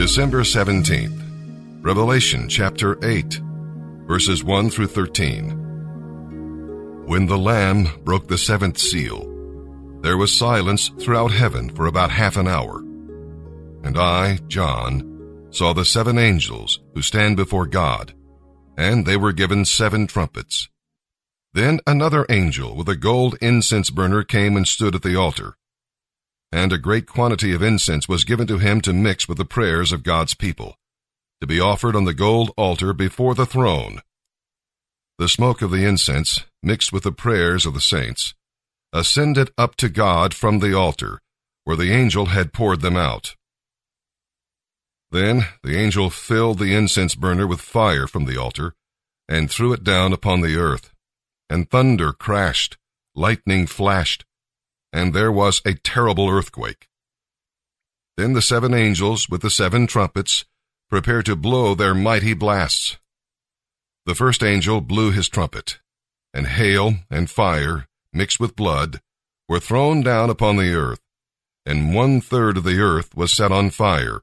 December 17th, Revelation chapter 8, verses 1 through 13. When the Lamb broke the seventh seal, there was silence throughout heaven for about half an hour. And I, John, saw the seven angels who stand before God, and they were given seven trumpets. Then another angel with a gold incense burner came and stood at the altar. And a great quantity of incense was given to him to mix with the prayers of God's people, to be offered on the gold altar before the throne. The smoke of the incense, mixed with the prayers of the saints, ascended up to God from the altar, where the angel had poured them out. Then the angel filled the incense burner with fire from the altar, and threw it down upon the earth, and thunder crashed, lightning flashed, and there was a terrible earthquake. Then the seven angels with the seven trumpets prepared to blow their mighty blasts. The first angel blew his trumpet, and hail and fire, mixed with blood, were thrown down upon the earth, and one third of the earth was set on fire.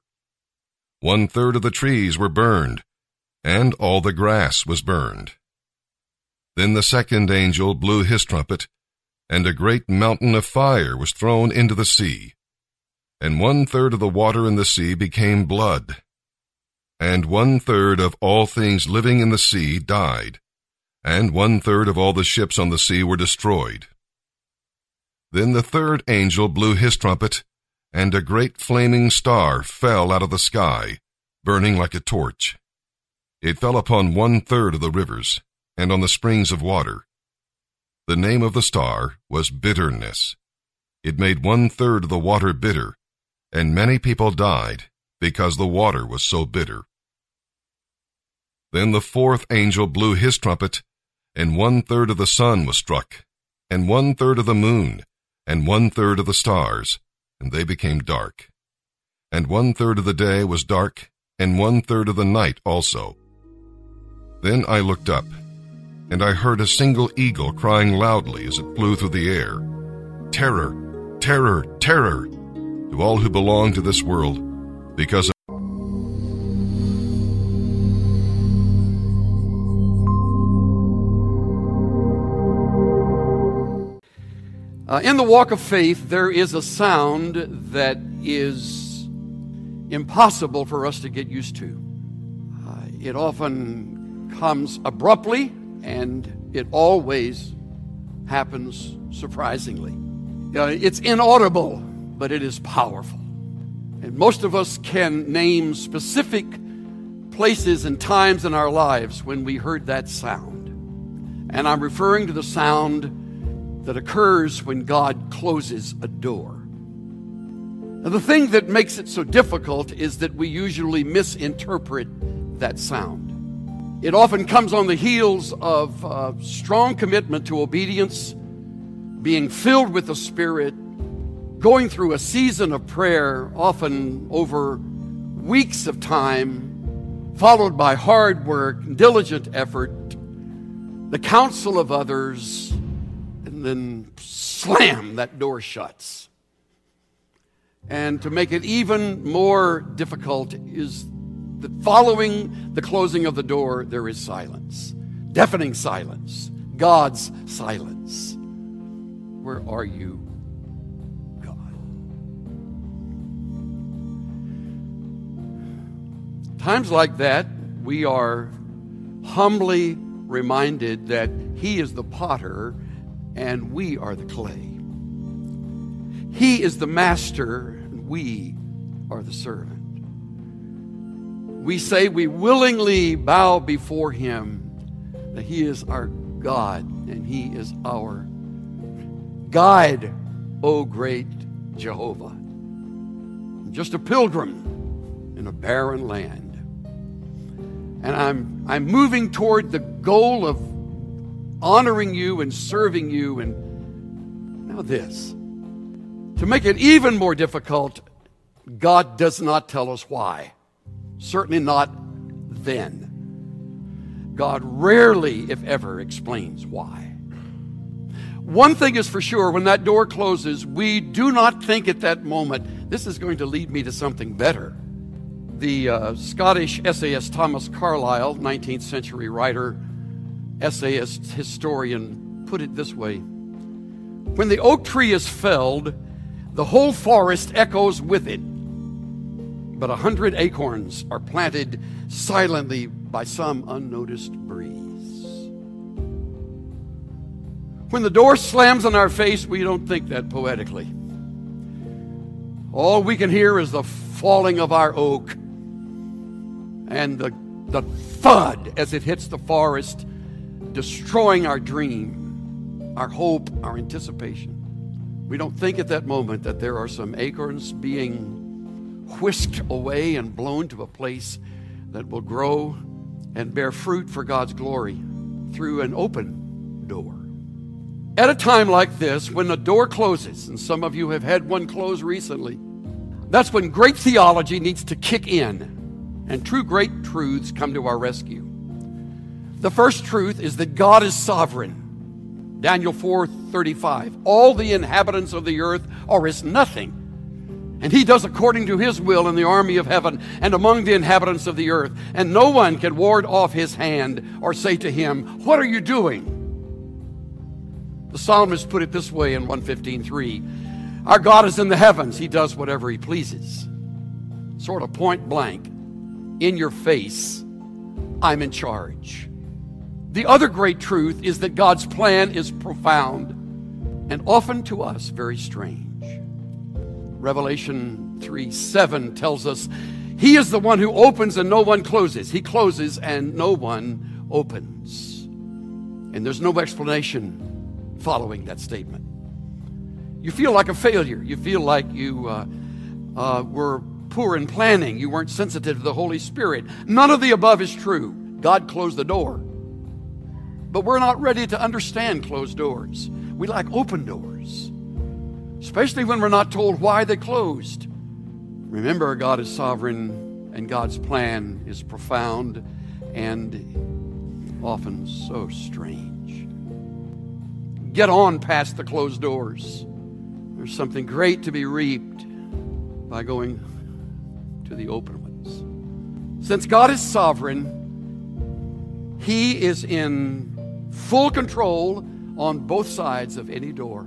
One third of the trees were burned, and all the grass was burned. Then the second angel blew his trumpet, and a great mountain of fire was thrown into the sea, and one third of the water in the sea became blood, and one third of all things living in the sea died, and one third of all the ships on the sea were destroyed. Then the third angel blew his trumpet, and a great flaming star fell out of the sky, burning like a torch. It fell upon one third of the rivers, and on the springs of water, the name of the star was bitterness. It made one third of the water bitter, and many people died because the water was so bitter. Then the fourth angel blew his trumpet, and one third of the sun was struck, and one third of the moon, and one third of the stars, and they became dark. And one third of the day was dark, and one third of the night also. Then I looked up and I heard a single eagle crying loudly as it flew through the air Terror, terror, terror to all who belong to this world because of Uh, in the walk of faith, there is a sound that is impossible for us to get used to. Uh, it often comes abruptly and it always happens surprisingly. Uh, it's inaudible, but it is powerful. And most of us can name specific places and times in our lives when we heard that sound. And I'm referring to the sound that occurs when God closes a door. Now, the thing that makes it so difficult is that we usually misinterpret that sound. It often comes on the heels of uh, strong commitment to obedience, being filled with the Spirit, going through a season of prayer, often over weeks of time, followed by hard work, diligent effort, the counsel of others, and then slam, that door shuts. And to make it even more difficult is that following the closing of the door, there is silence, deafening silence, God's silence. Where are you, God? Times like that, we are humbly reminded that He is the potter and we are the clay. He is the master and we are the servant we say we willingly bow before Him, that He is our God and He is our guide, O great Jehovah. I'm just a pilgrim in a barren land. And I'm, I'm moving toward the goal of honoring you and serving you. And now, this. To make it even more difficult, God does not tell us why. Certainly not then. God rarely, if ever, explains why. One thing is for sure when that door closes, we do not think at that moment, this is going to lead me to something better. The uh, Scottish essayist Thomas Carlyle, 19th century writer, essayist, historian, put it this way When the oak tree is felled, the whole forest echoes with it. But a hundred acorns are planted silently by some unnoticed breeze. When the door slams on our face, we don't think that poetically. All we can hear is the falling of our oak and the, the thud as it hits the forest, destroying our dream, our hope, our anticipation. We don't think at that moment that there are some acorns being whisked away and blown to a place that will grow and bear fruit for God's glory through an open door. At a time like this, when the door closes, and some of you have had one close recently, that's when great theology needs to kick in and true great truths come to our rescue. The first truth is that God is sovereign. Daniel 4:35. All the inhabitants of the earth are as nothing. And he does according to his will in the army of heaven and among the inhabitants of the earth, and no one can ward off his hand or say to him, "What are you doing?" The psalmist put it this way in 115:3. Our God is in the heavens. He does whatever he pleases. Sort of point blank in your face, I'm in charge. The other great truth is that God's plan is profound and often to us very strange. Revelation 3 7 tells us, He is the one who opens and no one closes. He closes and no one opens. And there's no explanation following that statement. You feel like a failure. You feel like you uh, uh, were poor in planning. You weren't sensitive to the Holy Spirit. None of the above is true. God closed the door. But we're not ready to understand closed doors. We like open doors, especially when we're not told why they closed. Remember, God is sovereign and God's plan is profound and often so strange. Get on past the closed doors. There's something great to be reaped by going to the open ones. Since God is sovereign, He is in full control on both sides of any door.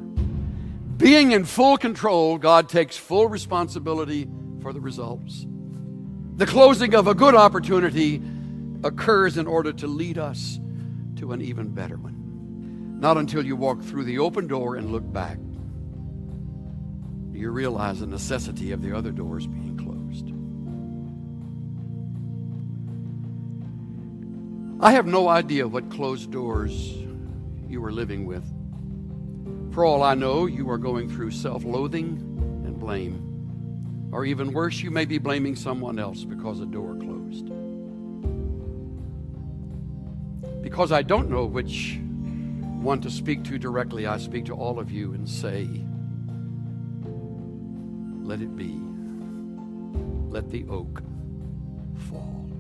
Being in full control, God takes full responsibility for the results. The closing of a good opportunity occurs in order to lead us to an even better one. Not until you walk through the open door and look back do you realize the necessity of the other doors being closed. I have no idea what closed doors you are living with. For all I know, you are going through self loathing and blame. Or even worse, you may be blaming someone else because a door closed. Because I don't know which one to speak to directly, I speak to all of you and say, Let it be. Let the oak fall.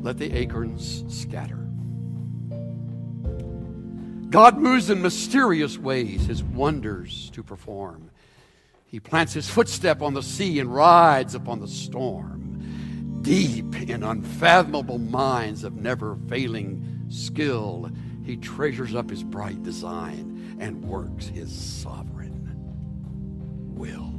let the acorns scatter. God moves in mysterious ways, his wonders to perform. He plants his footstep on the sea and rides upon the storm. Deep in unfathomable minds of never failing skill, he treasures up his bright design and works his sovereign will.